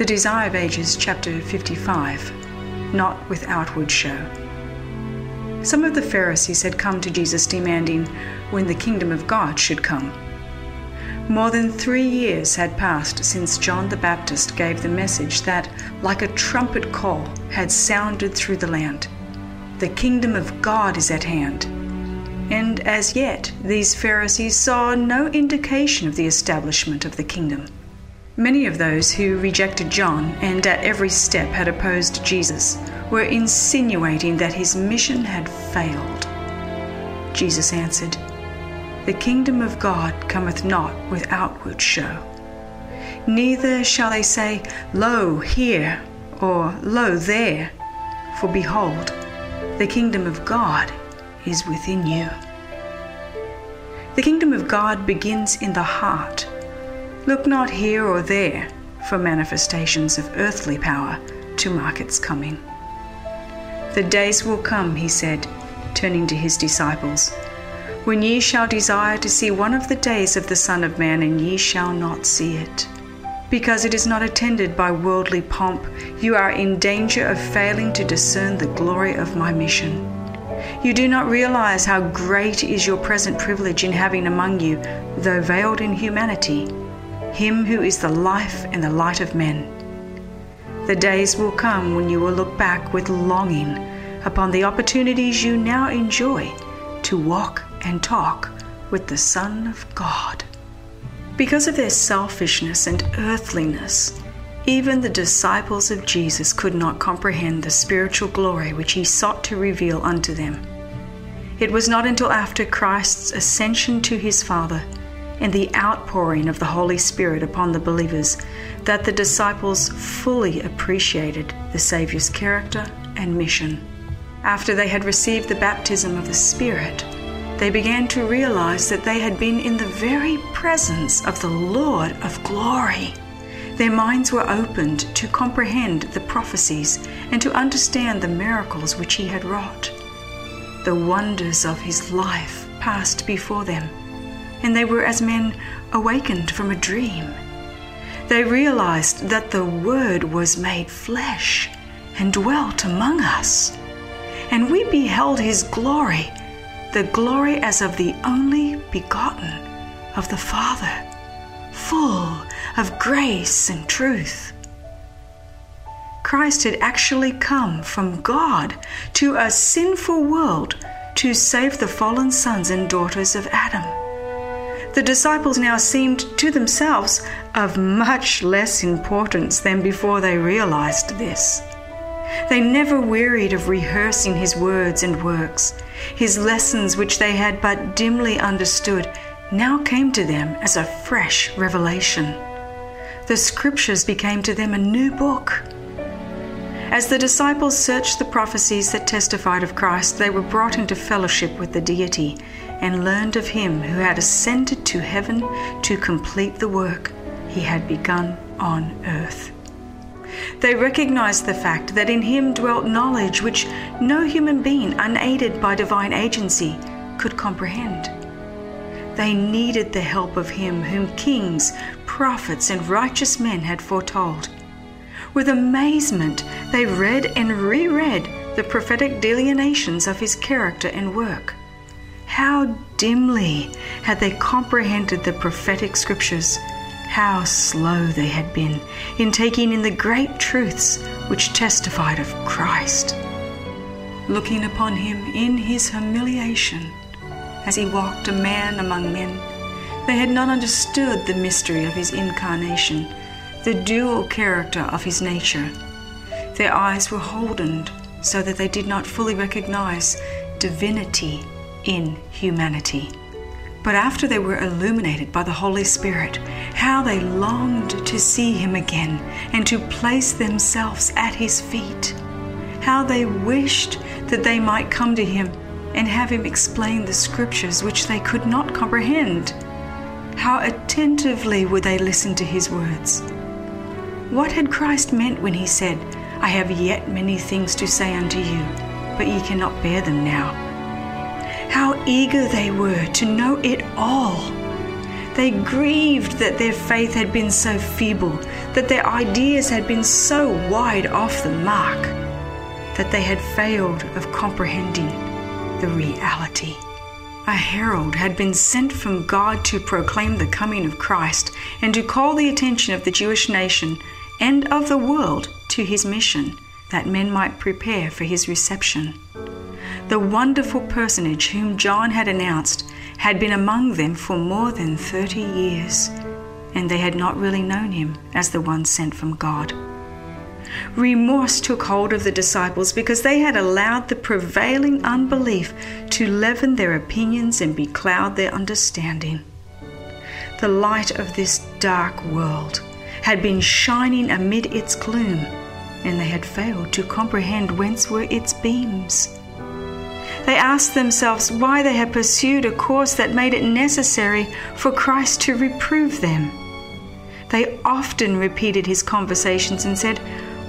The Desire of Ages, chapter 55 Not with Outward Show. Some of the Pharisees had come to Jesus demanding when the kingdom of God should come. More than three years had passed since John the Baptist gave the message that, like a trumpet call, had sounded through the land The kingdom of God is at hand. And as yet, these Pharisees saw no indication of the establishment of the kingdom. Many of those who rejected John and at every step had opposed Jesus were insinuating that his mission had failed. Jesus answered, The kingdom of God cometh not with outward show. Neither shall they say, Lo, here, or Lo, there, for behold, the kingdom of God is within you. The kingdom of God begins in the heart Look not here or there for manifestations of earthly power to mark its coming. The days will come, he said, turning to his disciples, when ye shall desire to see one of the days of the Son of Man, and ye shall not see it. Because it is not attended by worldly pomp, you are in danger of failing to discern the glory of my mission. You do not realize how great is your present privilege in having among you, though veiled in humanity, him who is the life and the light of men. The days will come when you will look back with longing upon the opportunities you now enjoy to walk and talk with the Son of God. Because of their selfishness and earthliness, even the disciples of Jesus could not comprehend the spiritual glory which he sought to reveal unto them. It was not until after Christ's ascension to his Father and the outpouring of the Holy Spirit upon the believers that the disciples fully appreciated the Saviour's character and mission. After they had received the baptism of the Spirit, they began to realize that they had been in the very presence of the Lord of glory. Their minds were opened to comprehend the prophecies and to understand the miracles which he had wrought. The wonders of his life passed before them and they were as men awakened from a dream. They realized that the Word was made flesh and dwelt among us, and we beheld His glory, the glory as of the only begotten of the Father, full of grace and truth. Christ had actually come from God to a sinful world to save the fallen sons and daughters of Adam the disciples now seemed to themselves of much less importance than before they realized this. They never wearied of rehearsing his words and works. His lessons, which they had but dimly understood, now came to them as a fresh revelation. The scriptures became to them a new book. As the disciples searched the prophecies that testified of Christ, they were brought into fellowship with the deity and learned of him who had ascended to heaven to complete the work he had begun on earth. They recognized the fact that in him dwelt knowledge which no human being, unaided by divine agency, could comprehend. They needed the help of him whom kings, prophets, and righteous men had foretold. With amazement, they read and reread the prophetic delineations of his character and work. How dimly had they comprehended the prophetic scriptures, how slow they had been in taking in the great truths which testified of Christ. Looking upon him in his humiliation as he walked a man among men, they had not understood the mystery of his incarnation, the dual character of his nature. Their eyes were holdened so that they did not fully recognize divinity in humanity. But after they were illuminated by the Holy Spirit, how they longed to see him again and to place themselves at his feet. How they wished that they might come to him and have him explain the scriptures which they could not comprehend. How attentively would they listen to his words. What had Christ meant when he said, I have yet many things to say unto you, but ye cannot bear them now? How eager they were to know it all! They grieved that their faith had been so feeble, that their ideas had been so wide off the mark, that they had failed of comprehending the reality. A herald had been sent from God to proclaim the coming of Christ and to call the attention of the Jewish nation and of the world to his mission, that men might prepare for his reception. The wonderful personage whom John had announced had been among them for more than 30 years, and they had not really known him as the one sent from God. Remorse took hold of the disciples because they had allowed the prevailing unbelief to leaven their opinions and becloud their understanding. The light of this dark world had been shining amid its gloom, and they had failed to comprehend whence were its beams. They asked themselves why they had pursued a course that made it necessary for Christ to reprove them. They often repeated his conversations and said,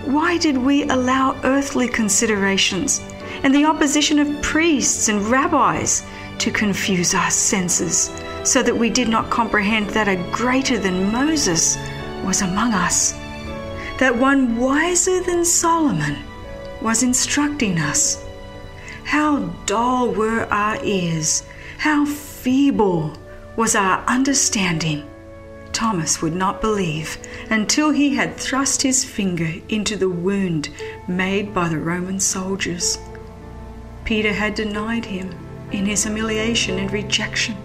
Why did we allow earthly considerations and the opposition of priests and rabbis to confuse our senses so that we did not comprehend that a greater than Moses was among us, that one wiser than Solomon was instructing us. How dull were our ears, how feeble was our understanding. Thomas would not believe until he had thrust his finger into the wound made by the Roman soldiers. Peter had denied him in his humiliation and rejection.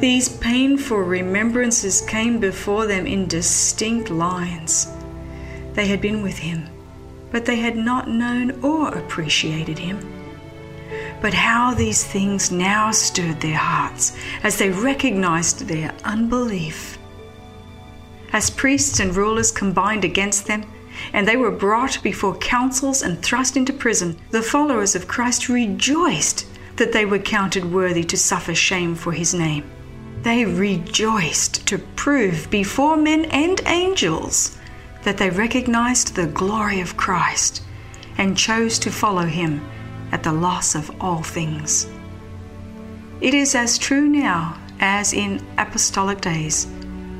These painful remembrances came before them in distinct lines. They had been with him, but they had not known or appreciated him. But how these things now stirred their hearts as they recognized their unbelief. As priests and rulers combined against them, and they were brought before councils and thrust into prison, the followers of Christ rejoiced that they were counted worthy to suffer shame for his name. They rejoiced to prove before men and angels that they recognized the glory of Christ and chose to follow him at the loss of all things. It is as true now as in apostolic days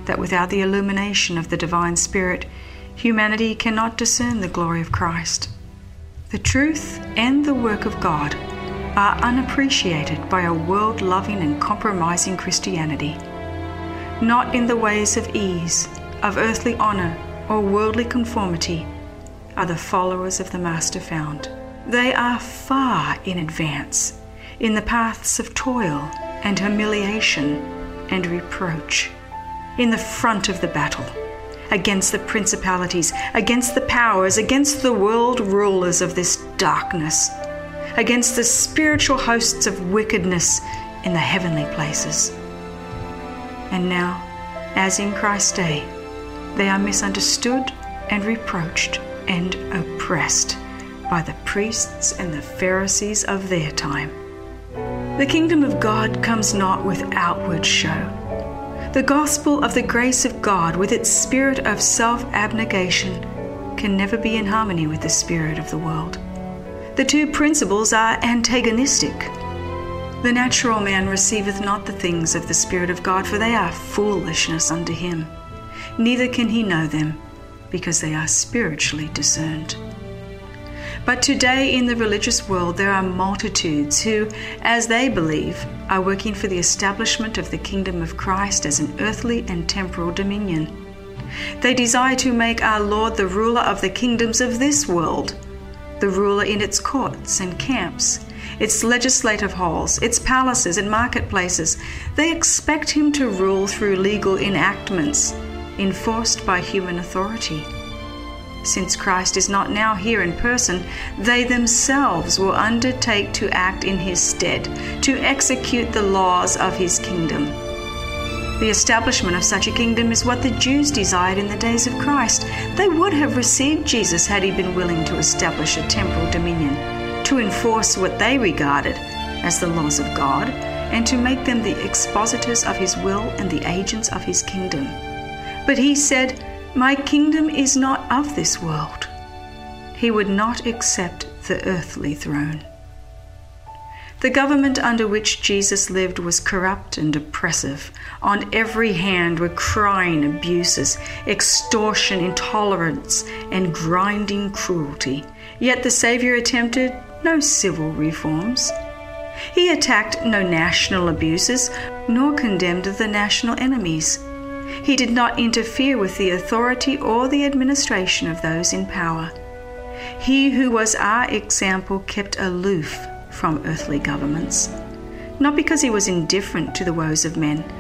that without the illumination of the divine Spirit, humanity cannot discern the glory of Christ. The truth and the work of God are unappreciated by a world loving and compromising Christianity. Not in the ways of ease, of earthly honor, or worldly conformity are the followers of the Master found. They are far in advance in the paths of toil and humiliation and reproach, in the front of the battle against the principalities, against the powers, against the world rulers of this darkness against the spiritual hosts of wickedness in the heavenly places. And now, as in Christ's day, they are misunderstood and reproached and oppressed by the priests and the Pharisees of their time. The kingdom of God comes not with outward show. The gospel of the grace of God, with its spirit of self abnegation, can never be in harmony with the spirit of the world. The two principles are antagonistic. The natural man receiveth not the things of the Spirit of God, for they are foolishness unto him. Neither can he know them, because they are spiritually discerned. But today in the religious world, there are multitudes who, as they believe, are working for the establishment of the kingdom of Christ as an earthly and temporal dominion. They desire to make our Lord the ruler of the kingdoms of this world the ruler in its courts and camps, its legislative halls, its palaces and marketplaces. They expect him to rule through legal enactments enforced by human authority. Since Christ is not now here in person, they themselves will undertake to act in his stead, to execute the laws of his kingdom. The establishment of such a kingdom is what the Jews desired in the days of Christ. They would have received Jesus had he been willing to establish a temporal dominion, to enforce what they regarded as the laws of God, and to make them the expositors of his will and the agents of his kingdom. But he said, My kingdom is not of this world. He would not accept the earthly throne. The government under which Jesus lived was corrupt and oppressive. On every hand were crying abuses, extortion, intolerance, and grinding cruelty. Yet the Saviour attempted no civil reforms. He attacked no national abuses, nor condemned the national enemies. He did not interfere with the authority or the administration of those in power. He who was our example kept aloof from earthly governments, not because he was indifferent to the woes of men,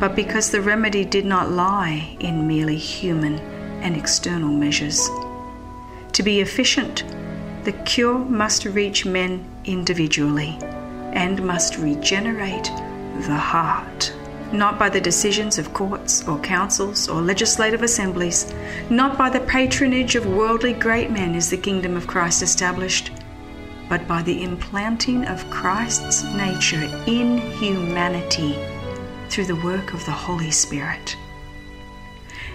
but because the remedy did not lie in merely human and external measures. To be efficient, the cure must reach men individually and must regenerate the heart. Not by the decisions of courts or councils or legislative assemblies, not by the patronage of worldly great men is the kingdom of Christ established but by the implanting of Christ's nature in humanity through the work of the Holy Spirit.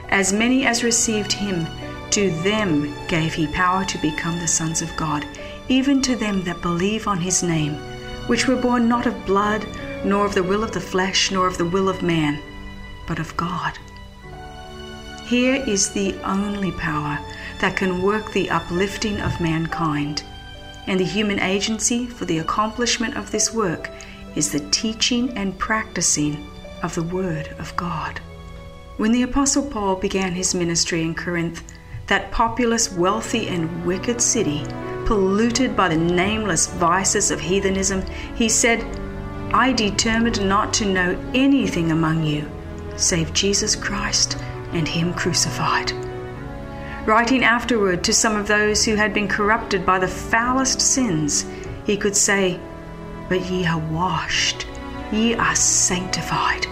As many as received him, to them gave he power to become the sons of God, even to them that believe on his name, which were born not of blood, nor of the will of the flesh, nor of the will of man, but of God. Here is the only power that can work the uplifting of mankind and the human agency for the accomplishment of this work is the teaching and practicing of the Word of God. When the Apostle Paul began his ministry in Corinth, that populous, wealthy, and wicked city, polluted by the nameless vices of heathenism, he said, I determined not to know anything among you save Jesus Christ and Him crucified writing afterward to some of those who had been corrupted by the foulest sins, he could say, But ye are washed, ye are sanctified,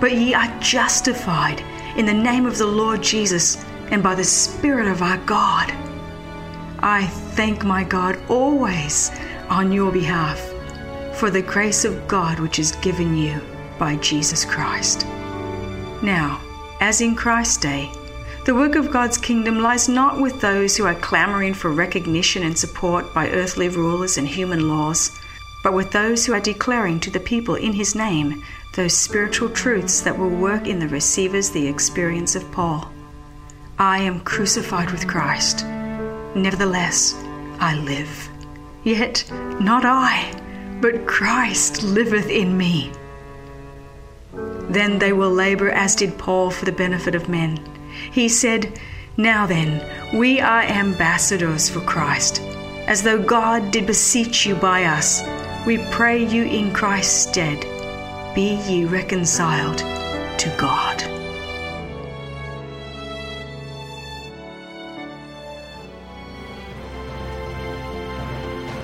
but ye are justified in the name of the Lord Jesus and by the Spirit of our God. I thank my God always on your behalf for the grace of God which is given you by Jesus Christ. Now, as in Christ's day, the work of God's kingdom lies not with those who are clamoring for recognition and support by earthly rulers and human laws, but with those who are declaring to the people in His name those spiritual truths that will work in the receivers the experience of Paul. I am crucified with Christ. Nevertheless, I live. Yet not I, but Christ liveth in me. Then they will labor as did Paul for the benefit of men he said, Now then, we are ambassadors for Christ. As though God did beseech you by us, we pray you in Christ's stead, be ye reconciled to God.